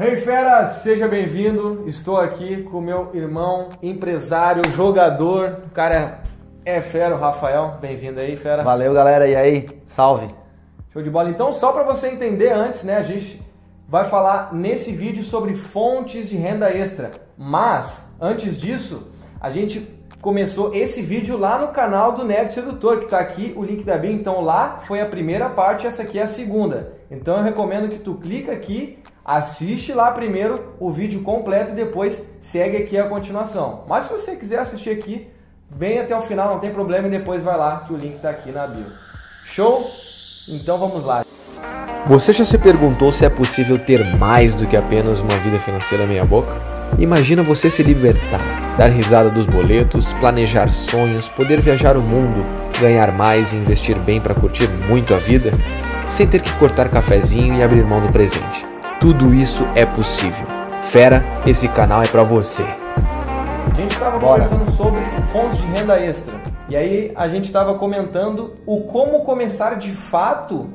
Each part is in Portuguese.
Hey fera, seja bem-vindo. Estou aqui com meu irmão, empresário, jogador. O cara é fera, o Rafael. Bem-vindo aí, fera. Valeu, galera. E aí? Salve. Show de bola. Então, só para você entender antes, né, a gente vai falar nesse vídeo sobre fontes de renda extra. Mas, antes disso, a gente começou esse vídeo lá no canal do Nerd Sedutor, que está aqui o link da bio. Então, lá foi a primeira parte, essa aqui é a segunda. Então, eu recomendo que tu clica aqui assiste lá primeiro o vídeo completo e depois segue aqui a continuação. Mas se você quiser assistir aqui, vem até o final, não tem problema, e depois vai lá que o link está aqui na bio. Show? Então vamos lá. Você já se perguntou se é possível ter mais do que apenas uma vida financeira meia boca? Imagina você se libertar, dar risada dos boletos, planejar sonhos, poder viajar o mundo, ganhar mais e investir bem para curtir muito a vida, sem ter que cortar cafezinho e abrir mão do presente. Tudo isso é possível. Fera, esse canal é para você. A gente estava conversando sobre fontes de renda extra. E aí a gente estava comentando o como começar de fato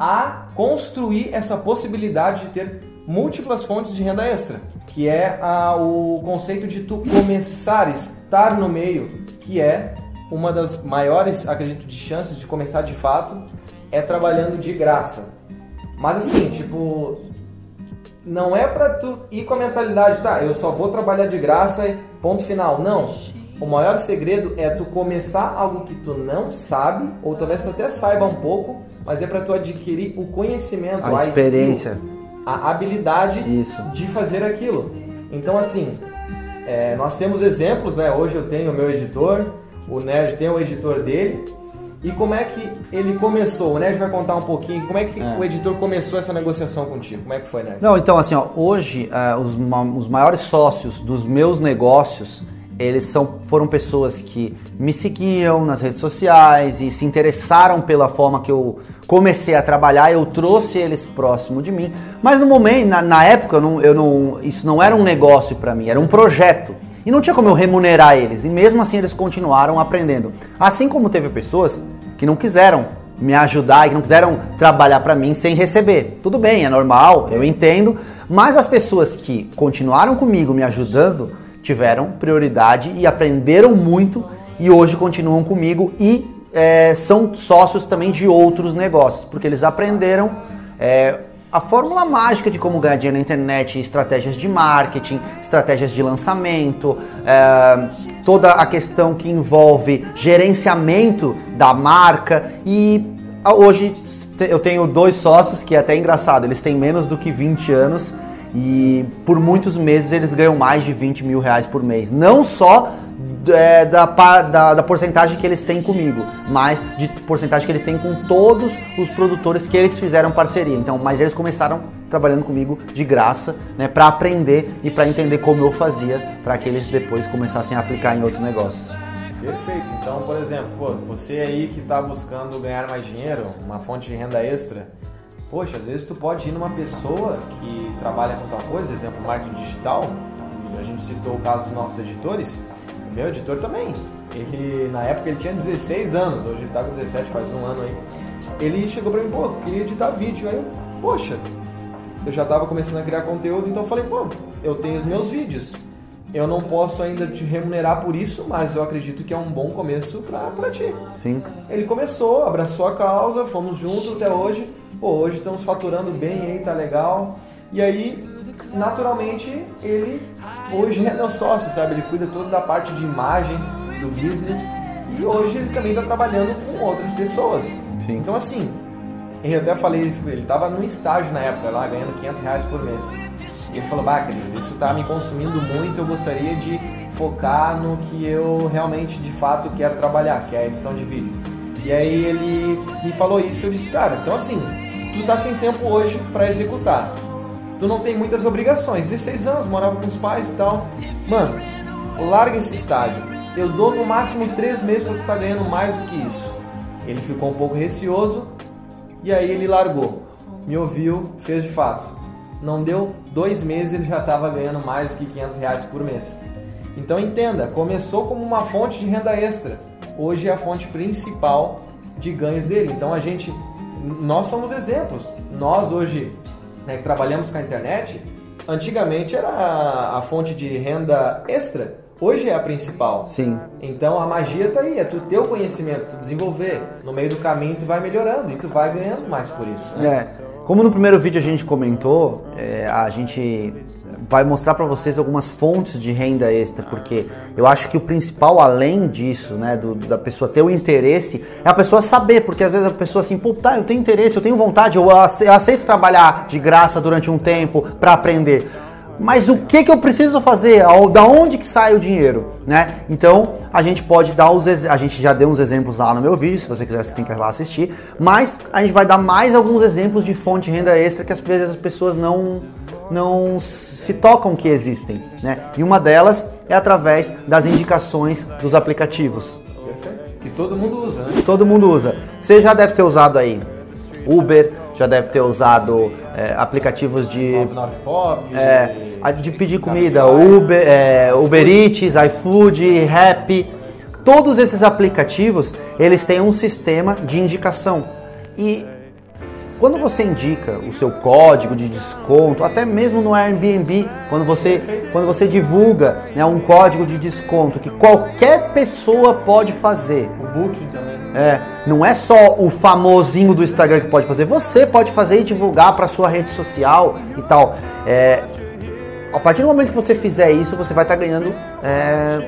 a construir essa possibilidade de ter múltiplas fontes de renda extra, que é a, o conceito de tu começar, estar no meio, que é uma das maiores, acredito, de chances de começar de fato, é trabalhando de graça. Mas assim, tipo, não é para tu ir com a mentalidade, tá, eu só vou trabalhar de graça e ponto final. Não. O maior segredo é tu começar algo que tu não sabe, ou talvez tu até saiba um pouco, mas é para tu adquirir o conhecimento, a, a experiência, skill, a habilidade Isso. de fazer aquilo. Então assim, é, nós temos exemplos, né? Hoje eu tenho o meu editor, o Nerd tem o editor dele, e como é que ele começou? O Nerd vai contar um pouquinho como é que é. o editor começou essa negociação contigo. Como é que foi, Nerd? Não, então assim, ó, hoje uh, os, os maiores sócios dos meus negócios eles são, foram pessoas que me seguiam nas redes sociais e se interessaram pela forma que eu comecei a trabalhar, eu trouxe eles próximo de mim. Mas no momento, na, na época, eu não, eu não, isso não era um negócio para mim, era um projeto. E não tinha como eu remunerar eles. E mesmo assim eles continuaram aprendendo. Assim como teve pessoas que não quiseram me ajudar e que não quiseram trabalhar para mim sem receber. Tudo bem, é normal, eu entendo. Mas as pessoas que continuaram comigo me ajudando tiveram prioridade e aprenderam muito e hoje continuam comigo e é, são sócios também de outros negócios, porque eles aprenderam é, a fórmula mágica de como ganhar dinheiro na internet, estratégias de marketing, estratégias de lançamento, é, toda a questão que envolve gerenciamento da marca. E hoje eu tenho dois sócios que é até engraçado, eles têm menos do que 20 anos e por muitos meses eles ganham mais de 20 mil reais por mês. Não só é, da, da, da, porcentagem que eles têm comigo, mas de porcentagem que ele tem com todos os produtores que eles fizeram parceria. Então, mas eles começaram trabalhando comigo de graça, né, para aprender e para entender como eu fazia, para que eles depois começassem a aplicar em outros negócios. Perfeito. Então, por exemplo, pô, você aí que está buscando ganhar mais dinheiro, uma fonte de renda extra, poxa, às vezes tu pode ir numa pessoa que trabalha com tal coisa, exemplo, marketing digital. A gente citou o caso dos nossos editores meu editor também. Ele, na época ele tinha 16 anos, hoje ele tá com 17, faz um ano aí. Ele chegou pra mim, pô, queria editar vídeo. Aí, poxa, eu já tava começando a criar conteúdo, então eu falei, pô, eu tenho os meus vídeos. Eu não posso ainda te remunerar por isso, mas eu acredito que é um bom começo pra, pra ti. Sim. Ele começou, abraçou a causa, fomos juntos até hoje. Pô, hoje estamos faturando bem aí, tá legal. E aí, naturalmente, ele hoje é meu sócio, sabe? Ele cuida toda da parte de imagem do business e hoje ele também está trabalhando com outras pessoas. Sim. Então, assim, eu até falei isso com ele, ele estava no estágio na época, lá ganhando 500 reais por mês. E ele falou, bah, Cris, isso está me consumindo muito, eu gostaria de focar no que eu realmente, de fato, quero trabalhar, que é a edição de vídeo. E aí ele me falou isso, eu disse, cara, então assim, tu tá sem tempo hoje para executar tu não tem muitas obrigações. 16 anos, morava com os pais e tal. Mano, larga esse estágio. Eu dou no máximo 3 meses pra tu estar tá ganhando mais do que isso. Ele ficou um pouco receoso e aí ele largou. Me ouviu, fez de fato. Não deu dois meses, ele já estava ganhando mais do que 500 reais por mês. Então entenda, começou como uma fonte de renda extra. Hoje é a fonte principal de ganhos dele. Então a gente, nós somos exemplos. Nós hoje né, que trabalhamos com a internet, antigamente era a, fonte de renda extra, hoje é a principal. Sim. Então a magia tá aí, é tu ter o conhecimento, tu desenvolver. No meio do caminho tu vai melhorando e tu vai ganhando mais por isso. Né? É. Como no primeiro vídeo a gente comentou, é, a gente vai mostrar para vocês algumas fontes de renda extra, porque eu acho que o principal, além disso, né, do, da pessoa ter o interesse, é a pessoa saber, porque às vezes a pessoa assim, pô, tá, eu tenho interesse, eu tenho vontade, eu aceito trabalhar de graça durante um tempo para aprender mas o que, que eu preciso fazer? Da onde que sai o dinheiro? Né? Então a gente pode dar os a gente já deu uns exemplos lá no meu vídeo, se você quiser você tem que ir lá assistir, mas a gente vai dar mais alguns exemplos de fonte de renda extra que às vezes as pessoas não não se tocam que existem, né? E uma delas é através das indicações dos aplicativos. Perfeito. Que todo mundo usa, né? Todo mundo usa. Você já deve ter usado aí Uber, já deve ter usado é, aplicativos de 99 Pop, é, de pedir comida, Uber, é, Uber Eats, iFood, Rap. Todos esses aplicativos, eles têm um sistema de indicação. E quando você indica o seu código de desconto, até mesmo no Airbnb, quando você, quando você divulga né, um código de desconto que qualquer pessoa pode fazer. O Booking também. É, não é só o famosinho do Instagram que pode fazer, você pode fazer e divulgar para sua rede social e tal. É, a partir do momento que você fizer isso, você vai estar tá ganhando é,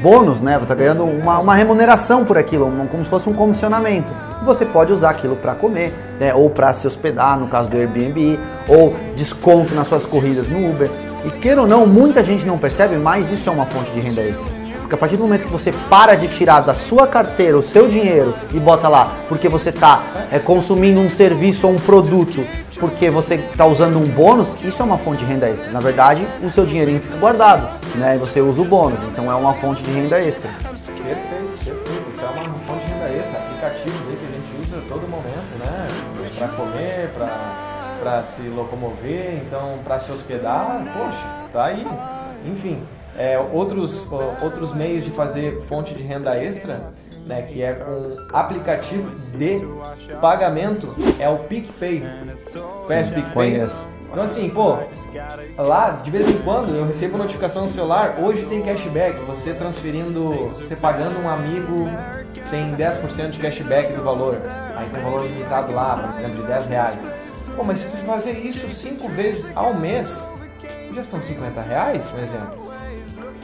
bônus, né? Vai estar tá ganhando uma, uma remuneração por aquilo, como se fosse um comissionamento. Você pode usar aquilo para comer, né? ou para se hospedar, no caso do Airbnb, ou desconto nas suas corridas no Uber. E queira ou não, muita gente não percebe, mas isso é uma fonte de renda extra. Porque a partir do momento que você para de tirar da sua carteira o seu dinheiro e bota lá, porque você está é, consumindo um serviço ou um produto, porque você está usando um bônus, isso é uma fonte de renda extra. Na verdade, o seu dinheirinho fica guardado, né? E você usa o bônus, então é uma fonte de renda extra. Perfeito, perfeito. Isso é uma fonte de renda extra. Aplicativos aí que a gente usa a todo momento, né? Para comer, para se locomover, então para se hospedar, poxa, tá aí. Enfim, é, outros, outros meios de fazer fonte de renda extra, né, que é com aplicativo de pagamento, é o PicPay. Conhece o PicPay? Conheço. Então assim, pô, lá de vez em quando eu recebo notificação no celular, hoje tem cashback, você transferindo, você pagando um amigo tem 10% de cashback do valor. Aí tem um valor limitado lá, por exemplo, de 10 reais. Pô, mas se tu fazer isso cinco vezes ao mês, já são 50 reais, por exemplo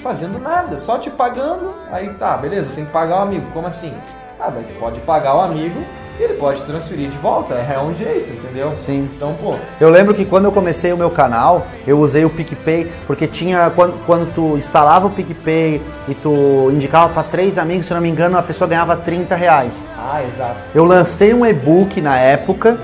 fazendo nada, só te pagando. Aí tá, beleza, tem que pagar o amigo. Como assim? Ah, daí tu pode pagar o amigo e ele pode transferir de volta. É um jeito, entendeu? Sim. Então, pô. Eu lembro que quando eu comecei o meu canal, eu usei o PicPay, porque tinha. Quando, quando tu instalava o PicPay e tu indicava para três amigos, se não me engano, a pessoa ganhava 30 reais. Ah, exato. Eu lancei um e-book na época.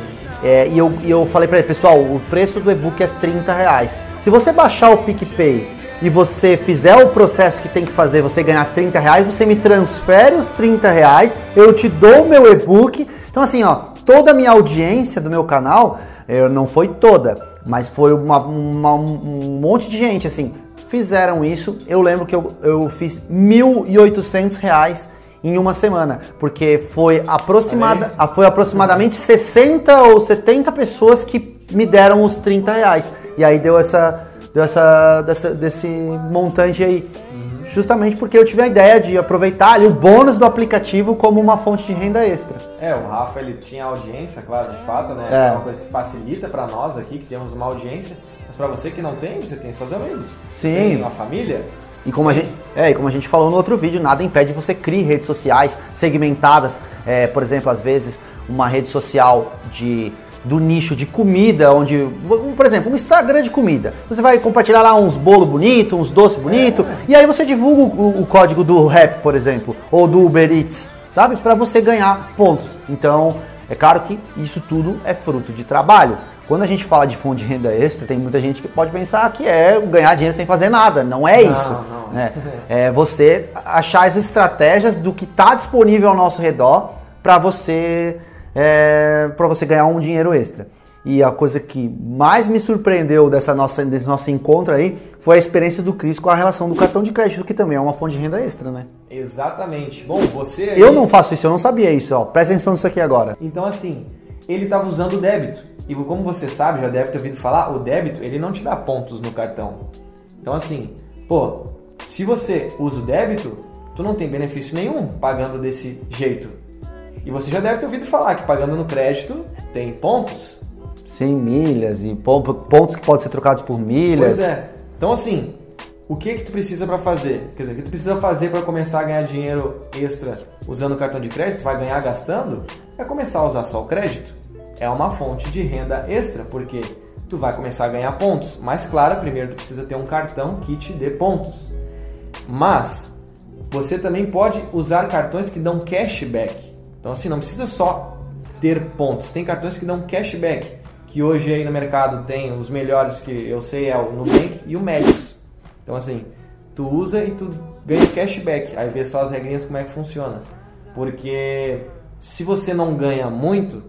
É, e eu, e eu falei para ele, pessoal, o preço do e-book é 30 reais. Se você baixar o PicPay e você fizer o processo que tem que fazer, você ganhar 30 reais, você me transfere os 30 reais, eu te dou o meu e-book. Então, assim, ó, toda a minha audiência do meu canal, eu, não foi toda, mas foi uma, uma, um monte de gente, assim, fizeram isso. Eu lembro que eu, eu fiz 1.800 reais em uma semana, porque foi, aproximada, foi aproximadamente 60 ou 70 pessoas que me deram os 30 reais. E aí deu essa dessa, dessa, desse montante aí. Uhum. Justamente porque eu tive a ideia de aproveitar ali o bônus do aplicativo como uma fonte de renda extra. É, o Rafa ele tinha audiência, claro, de fato, né? É, é uma coisa que facilita para nós aqui que temos uma audiência. Mas para você que não tem, você tem seus amigos. Sim. Tem uma família. E como, a gente, é, e como a gente falou no outro vídeo, nada impede você criar redes sociais segmentadas. É, por exemplo, às vezes uma rede social de do nicho de comida, onde, por exemplo, um Instagram de comida. Você vai compartilhar lá uns bolos bonitos, uns doces bonitos, é. e aí você divulga o, o, código do Rap, por exemplo, ou do Uber Eats, sabe? Para você ganhar pontos. Então, é claro que isso tudo é fruto de trabalho. Quando a gente fala de fonte de renda extra, tem muita gente que pode pensar que é ganhar dinheiro sem fazer nada. Não é isso. Não, não. Né? É você achar as estratégias do que está disponível ao nosso redor para você é, para você ganhar um dinheiro extra. E a coisa que mais me surpreendeu dessa nossa, desse nosso encontro aí foi a experiência do Cris com a relação do cartão de crédito, que também é uma fonte de renda extra, né? Exatamente. Bom, você. Aí... Eu não faço isso, eu não sabia isso, ó. Presta atenção nisso aqui agora. Então, assim, ele estava usando o débito. E como você sabe, já deve ter ouvido falar, o débito ele não te dá pontos no cartão. Então assim, pô, se você usa o débito, tu não tem benefício nenhum pagando desse jeito. E você já deve ter ouvido falar que pagando no crédito tem pontos. Sim, milhas e pontos que podem ser trocados por milhas. Pois é. Então assim, o que que tu precisa para fazer? Quer dizer, o que tu precisa fazer para começar a ganhar dinheiro extra usando o cartão de crédito? Vai ganhar gastando? É começar a usar só o crédito. É uma fonte de renda extra, porque tu vai começar a ganhar pontos. Mas claro, primeiro tu precisa ter um cartão que te dê pontos. Mas você também pode usar cartões que dão cashback. Então assim, não precisa só ter pontos. Tem cartões que dão cashback, que hoje aí no mercado tem os melhores que eu sei é o Nubank e o Medios. Então assim, tu usa e tu ganha cashback. Aí vê só as regrinhas como é que funciona. Porque se você não ganha muito,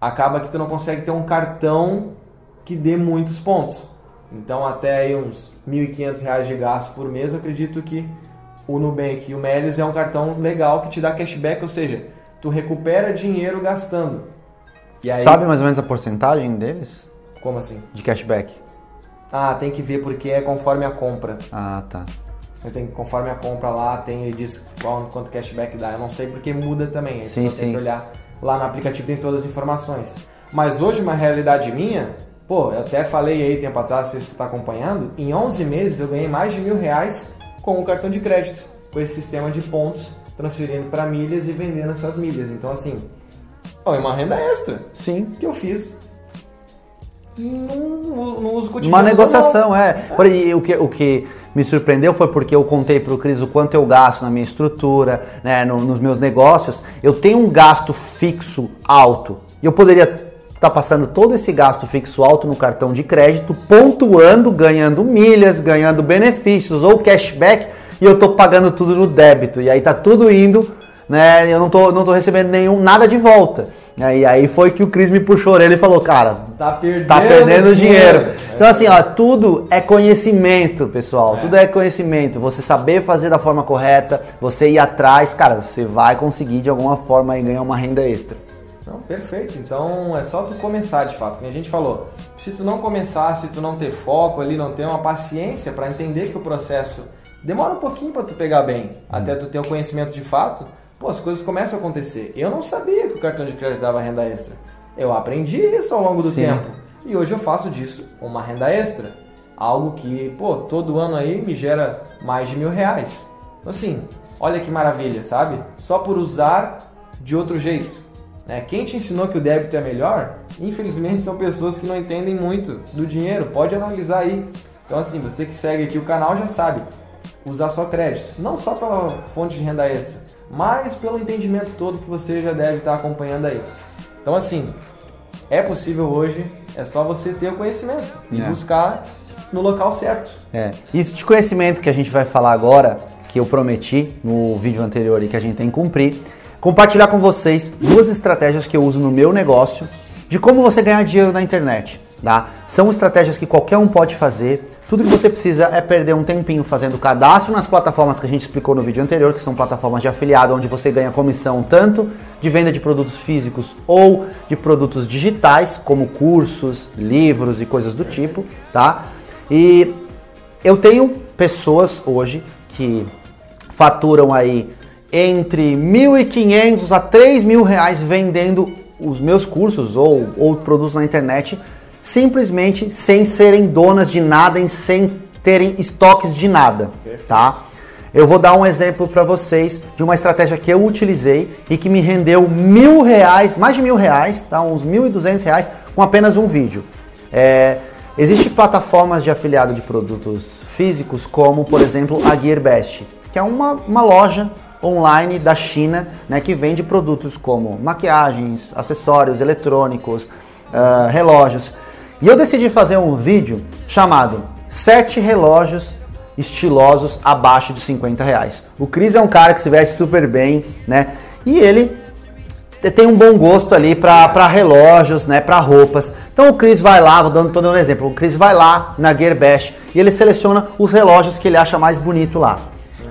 acaba que tu não consegue ter um cartão que dê muitos pontos. Então até aí uns R$ 1.500 de gasto por mês, eu acredito que o Nubank e o Melios é um cartão legal que te dá cashback, ou seja, tu recupera dinheiro gastando. Aí, Sabe mais ou menos a porcentagem deles? Como assim? De cashback. Ah, tem que ver porque é conforme a compra. Ah, tá. Eu tenho conforme a compra lá, tem ele diz qual, quanto cashback dá. Eu não sei porque muda também. Sim, sim. Tem que olhar lá no aplicativo tem todas as informações. Mas hoje uma realidade minha, pô, eu até falei aí tempo atrás, se você está acompanhando, em 11 meses eu ganhei mais de mil reais com o cartão de crédito, com esse sistema de pontos, transferindo para milhas e vendendo essas milhas. Então assim, ó, é uma renda extra. Sim. Que eu fiz no, uso cotidiano. Uma negociação, é. Porém, o que, o que me surpreendeu foi porque eu contei para o Cris o quanto eu gasto na minha estrutura, né, no, nos meus negócios. Eu tenho um gasto fixo alto. E eu poderia estar tá passando todo esse gasto fixo alto no cartão de crédito, pontuando, ganhando milhas, ganhando benefícios ou cashback, e eu estou pagando tudo no débito. E aí tá tudo indo, né? Eu não tô, não tô recebendo nenhum nada de volta. E aí foi que o Cris me puxou ele e falou, cara, tá perdendo, tá perdendo dinheiro. dinheiro. Então assim, ó, tudo é conhecimento, pessoal. É. Tudo é conhecimento. Você saber fazer da forma correta, você ir atrás, cara, você vai conseguir de alguma forma ganhar uma renda extra. Não, perfeito. Então é só tu começar de fato. Como a gente falou, se tu não começar, se tu não ter foco ali, não ter uma paciência para entender que o processo demora um pouquinho para tu pegar bem, hum. até tu ter o conhecimento de fato, pô, as coisas começam a acontecer. Eu não sabia que o cartão de crédito dava renda extra. Eu aprendi isso ao longo do Sim. tempo. E hoje eu faço disso uma renda extra. Algo que, pô, todo ano aí me gera mais de mil reais. Assim, olha que maravilha, sabe? Só por usar de outro jeito. Né? Quem te ensinou que o débito é melhor, infelizmente são pessoas que não entendem muito do dinheiro. Pode analisar aí. Então, assim, você que segue aqui o canal já sabe usar só crédito. Não só pela fonte de renda extra, mas pelo entendimento todo que você já deve estar acompanhando aí. Então, assim, é possível hoje, é só você ter o conhecimento e é. buscar no local certo. É. Isso de conhecimento que a gente vai falar agora, que eu prometi no vídeo anterior e que a gente tem que cumprir, compartilhar com vocês duas estratégias que eu uso no meu negócio de como você ganhar dinheiro na internet. Tá? São estratégias que qualquer um pode fazer. Tudo que você precisa é perder um tempinho fazendo cadastro nas plataformas que a gente explicou no vídeo anterior, que são plataformas de afiliado, onde você ganha comissão tanto de venda de produtos físicos ou de produtos digitais, como cursos, livros e coisas do tipo, tá? E eu tenho pessoas hoje que faturam aí entre 1.500 a 3.000 reais vendendo os meus cursos ou, ou produtos na internet simplesmente sem serem donas de nada e sem terem estoques de nada, tá? Eu vou dar um exemplo para vocês de uma estratégia que eu utilizei e que me rendeu mil reais, mais de mil reais, tá? uns mil e duzentos reais com apenas um vídeo. É, Existem plataformas de afiliado de produtos físicos, como por exemplo a GearBest, que é uma, uma loja online da China né, que vende produtos como maquiagens, acessórios eletrônicos, uh, relógios. E eu decidi fazer um vídeo chamado 7 relógios estilosos abaixo de 50 reais. O Cris é um cara que se veste super bem, né? E ele tem um bom gosto ali para relógios, né? Para roupas. Então o Cris vai lá, vou dando, todo um exemplo. O Cris vai lá na Gearbest e ele seleciona os relógios que ele acha mais bonito lá.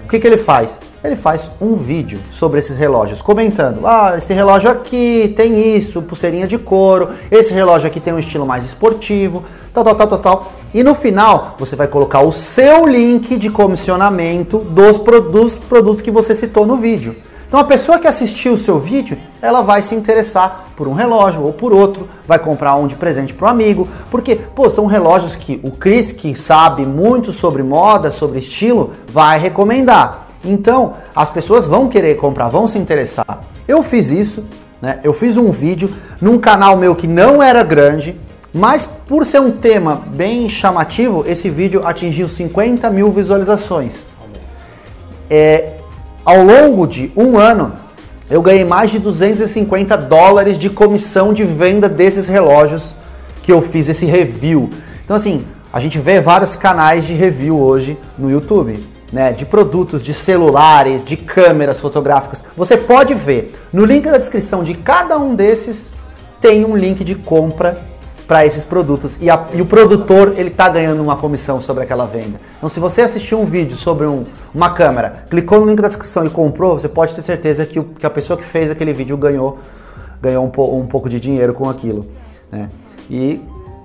O que, que ele faz? Ele faz um vídeo sobre esses relógios, comentando: ah, esse relógio aqui tem isso, pulseirinha de couro, esse relógio aqui tem um estilo mais esportivo, tal, tal, tal, tal, tal. E no final, você vai colocar o seu link de comissionamento dos, dos produtos que você citou no vídeo. Então a pessoa que assistiu o seu vídeo, ela vai se interessar por um relógio ou por outro, vai comprar um de presente para o amigo, porque pô, são relógios que o Chris, que sabe muito sobre moda, sobre estilo, vai recomendar. Então as pessoas vão querer comprar, vão se interessar. Eu fiz isso, né? Eu fiz um vídeo num canal meu que não era grande, mas por ser um tema bem chamativo, esse vídeo atingiu 50 mil visualizações. É, ao longo de um ano, eu ganhei mais de 250 dólares de comissão de venda desses relógios que eu fiz esse review. Então, assim, a gente vê vários canais de review hoje no YouTube. Né, de produtos, de celulares, de câmeras fotográficas. Você pode ver no link da descrição de cada um desses tem um link de compra para esses produtos e, a, e, o produtor ele está ganhando uma comissão sobre aquela venda. Então, se você assistiu um vídeo sobre um, uma câmera, clicou no link da descrição e comprou, você pode ter certeza que, o, que a pessoa que fez aquele vídeo ganhou, ganhou um, po, um pouco de dinheiro com aquilo. Né? E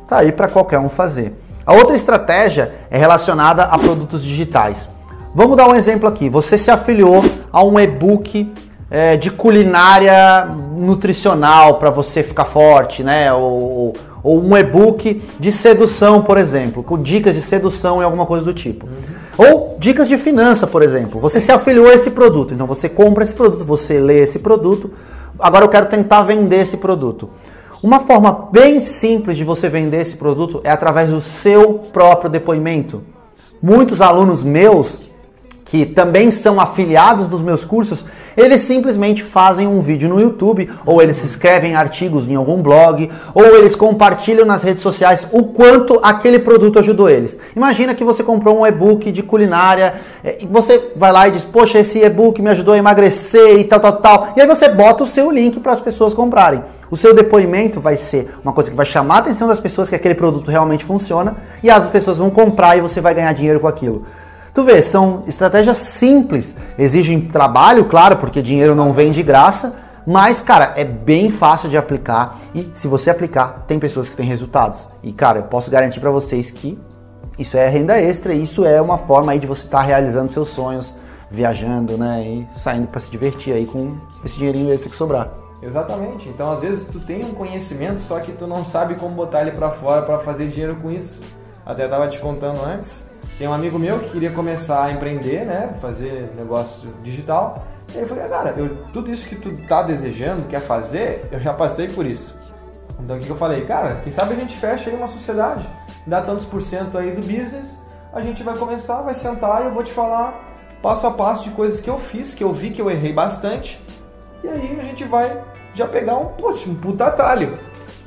tá aí para qualquer um fazer. A outra estratégia é relacionada a produtos digitais. Vamos dar um exemplo aqui. Você se afiliou a um e-book é, de culinária nutricional para você ficar forte, né? Ou, ou um e-book de sedução, por exemplo, com dicas de sedução e alguma coisa do tipo. Uhum. Ou dicas de finança, por exemplo. Você se afiliou a esse produto, então você compra esse produto, você lê esse produto. Agora eu quero tentar vender esse produto. Uma forma bem simples de você vender esse produto é através do seu próprio depoimento. Muitos alunos meus que também são afiliados dos meus cursos, eles simplesmente fazem um vídeo no YouTube, ou eles escrevem artigos em algum blog, ou eles compartilham nas redes sociais o quanto aquele produto ajudou eles. Imagina que você comprou um e-book de culinária, é, e você vai lá e diz: Poxa, esse e-book me ajudou a emagrecer e tal, tal, tal. E aí você bota o seu link para as pessoas comprarem. O seu depoimento vai ser uma coisa que vai chamar a atenção das pessoas que aquele produto realmente funciona e as pessoas vão comprar e você vai ganhar dinheiro com aquilo. Tu vê, são estratégias simples, exigem trabalho, claro, porque dinheiro não vem de graça, mas, cara, é bem fácil de aplicar e se você aplicar, tem pessoas que têm resultados. E, cara, eu posso garantir para vocês que isso é renda extra isso é uma forma aí de você estar tá realizando seus sonhos, viajando, né, e saindo para se divertir aí com esse dinheirinho extra que sobrar. Exatamente. Então, às vezes tu tem um conhecimento, só que tu não sabe como botar ele para fora para fazer dinheiro com isso. Até tava te contando antes, tem um amigo meu que queria começar a empreender, né? Fazer negócio digital. E eu falei, ah, cara, eu, tudo isso que tu tá desejando, quer fazer, eu já passei por isso. Então o que, eu falei? Cara, quem sabe a gente fecha aí uma sociedade, dá tantos por cento aí do business, a gente vai começar, vai sentar e eu vou te falar passo a passo de coisas que eu fiz, que eu vi que eu errei bastante. E aí a gente vai já pegar um, poxa, um puta atalho.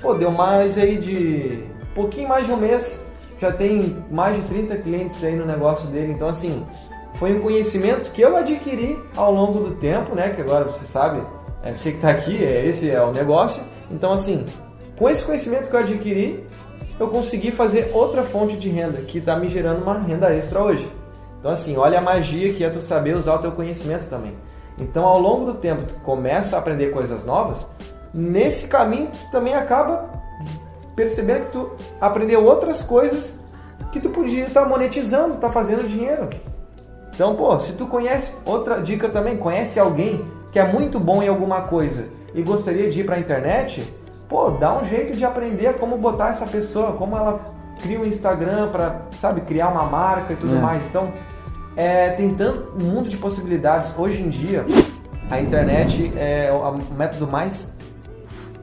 Pô, deu mais aí de. pouquinho mais de um mês já tem mais de 30 clientes aí no negócio dele. Então, assim, foi um conhecimento que eu adquiri ao longo do tempo, né? Que agora você sabe, é você que está aqui, é, esse é o negócio. Então, assim, com esse conhecimento que eu adquiri, eu consegui fazer outra fonte de renda que está me gerando uma renda extra hoje. Então, assim, olha a magia que é tu saber usar o teu conhecimento também. Então, ao longo do tempo, tu começa a aprender coisas novas. Nesse caminho, tu também acaba percebendo que tu aprendeu outras coisas que tu podia estar tá monetizando, estar tá fazendo dinheiro. Então, pô, se tu conhece, outra dica também, conhece alguém que é muito bom em alguma coisa e gostaria de ir para a internet, pô, dá um jeito de aprender como botar essa pessoa, como ela cria um Instagram para, sabe, criar uma marca e tudo é. mais. Então, é, tem tanto um mundo de possibilidades. Hoje em dia, a internet é o método mais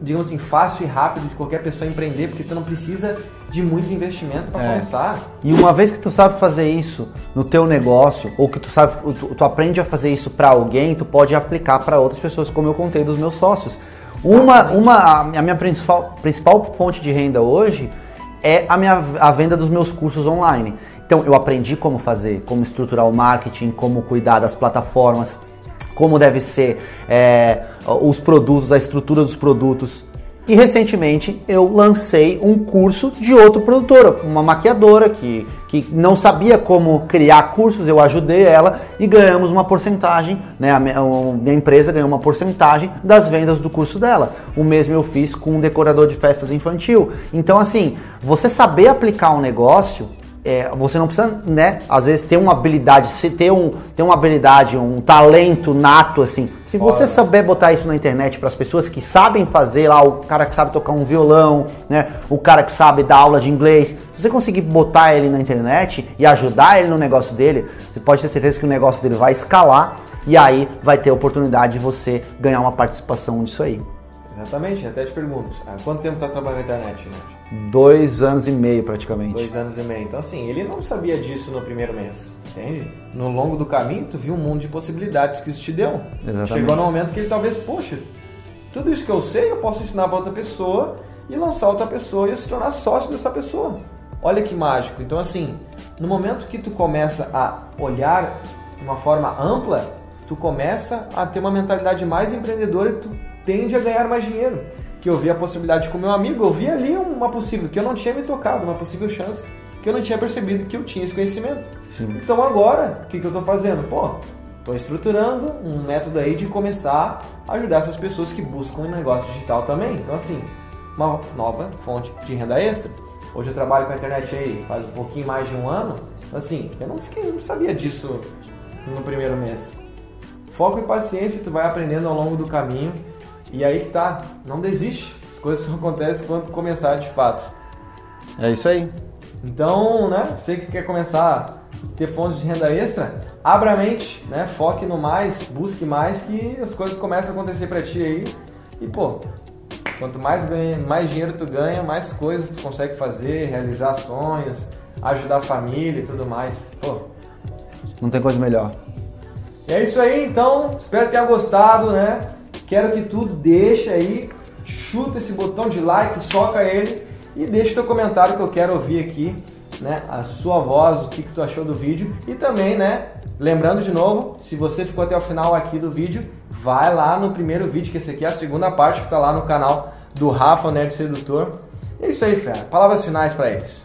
digamos assim, fácil e rápido de qualquer pessoa empreender, porque tu não precisa de muito investimento para é. começar. E uma vez que tu sabe fazer isso no teu negócio, ou que tu sabe, tu, tu aprende a fazer isso para alguém, tu pode aplicar para outras pessoas, como eu contei dos meus sócios. Uma, uma, a minha principal, principal fonte de renda hoje é a minha a venda dos meus cursos online. Então eu aprendi como fazer, como estruturar o marketing, como cuidar das plataformas, como deve ser é, os produtos, a estrutura dos produtos. E recentemente eu lancei um curso de outro produtor, uma maquiadora que, que não sabia como criar cursos, eu ajudei ela e ganhamos uma porcentagem, né? A minha, a minha empresa ganhou uma porcentagem das vendas do curso dela. O mesmo eu fiz com um decorador de festas infantil. Então, assim, você saber aplicar um negócio é, você não precisa, né, às vezes ter uma habilidade, se ter, um, ter uma habilidade, um talento nato, assim. Se você saber botar isso na internet para as pessoas que sabem fazer lá, o cara que sabe tocar um violão, né, o cara que sabe dar aula de inglês, se você conseguir botar ele na internet e ajudar ele no negócio dele, você pode ter certeza que o negócio dele vai escalar e aí vai ter a oportunidade de você ganhar uma participação disso aí. Exatamente, até te pergunto, há quanto tempo está trabalhando na internet, né? Dois anos e meio praticamente. Dois anos e meio. Então assim, ele não sabia disso no primeiro mês, entende? No longo do caminho, tu viu um mundo de possibilidades que isso te deu. Exatamente. Chegou no momento que ele talvez, poxa, tudo isso que eu sei eu posso ensinar para outra pessoa e lançar outra pessoa e se tornar sócio dessa pessoa. Olha que mágico. Então assim, no momento que tu começa a olhar de uma forma ampla, tu começa a ter uma mentalidade mais empreendedora e tu tende a ganhar mais dinheiro que eu vi a possibilidade com meu amigo, eu vi ali uma possível, que eu não tinha me tocado, uma possível chance, que eu não tinha percebido que eu tinha esse conhecimento. Sim. Então agora, o que, que eu estou fazendo? Pô, estou estruturando um método aí de começar a ajudar essas pessoas que buscam um negócio digital também. Então assim, uma nova fonte de renda extra. Hoje eu trabalho com a internet aí faz um pouquinho mais de um ano. Assim, eu não fiquei, não sabia disso no primeiro mês. Foco e paciência, tu vai aprendendo ao longo do caminho e aí que tá, não desiste. As coisas só acontecem quando começar de fato. É isso aí. Então, né, você que quer começar a ter fontes de renda extra, abra a mente, né, foque no mais, busque mais que as coisas começam a acontecer para ti aí. E pô, quanto mais ganha, mais dinheiro tu ganha, mais coisas tu consegue fazer, realizar sonhos, ajudar a família e tudo mais. Pô, não tem coisa melhor. E é isso aí, então. Espero que tenha gostado, né? Quero que tu deixe aí, chuta esse botão de like, soca ele e deixa teu comentário que eu quero ouvir aqui, né? A sua voz, o que, que tu achou do vídeo e também, né? Lembrando de novo, se você ficou até o final aqui do vídeo, vai lá no primeiro vídeo, que esse aqui é a segunda parte que tá lá no canal do Rafa Nerd Sedutor. É isso aí, fera. Palavras finais para eles.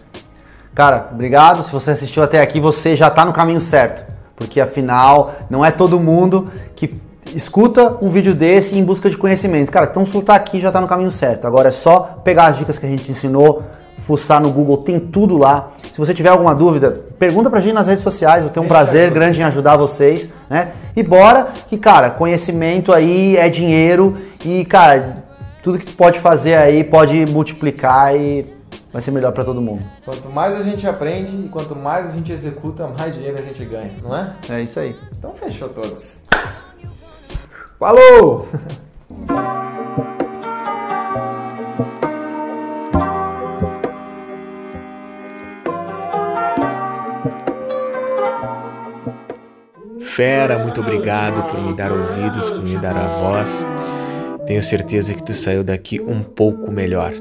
Cara, obrigado. Se você assistiu até aqui, você já tá no caminho certo. Porque afinal, não é todo mundo que escuta um vídeo desse em busca de conhecimento. Cara, então se tá aqui já está no caminho certo. Agora é só pegar as dicas que a gente ensinou, fuçar no Google, tem tudo lá. Se você tiver alguma dúvida, pergunta pra gente nas redes sociais, eu tenho um prazer grande em ajudar vocês, né? E bora que, cara, conhecimento aí é dinheiro e, cara, tudo que tu pode fazer aí pode multiplicar e vai ser melhor para todo mundo. Quanto mais a gente aprende e quanto mais a gente executa, mais dinheiro a gente ganha, não é? É isso aí. Então fechou todos. Falou! Fera, muito obrigado por me dar ouvidos, por me dar a voz. Tenho certeza que tu saiu daqui um pouco melhor.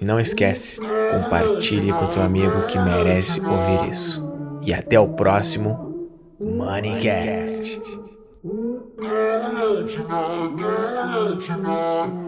E não esquece, compartilhe com teu amigo que merece ouvir isso. E até o próximo Moneycast. Krishna, Krishna.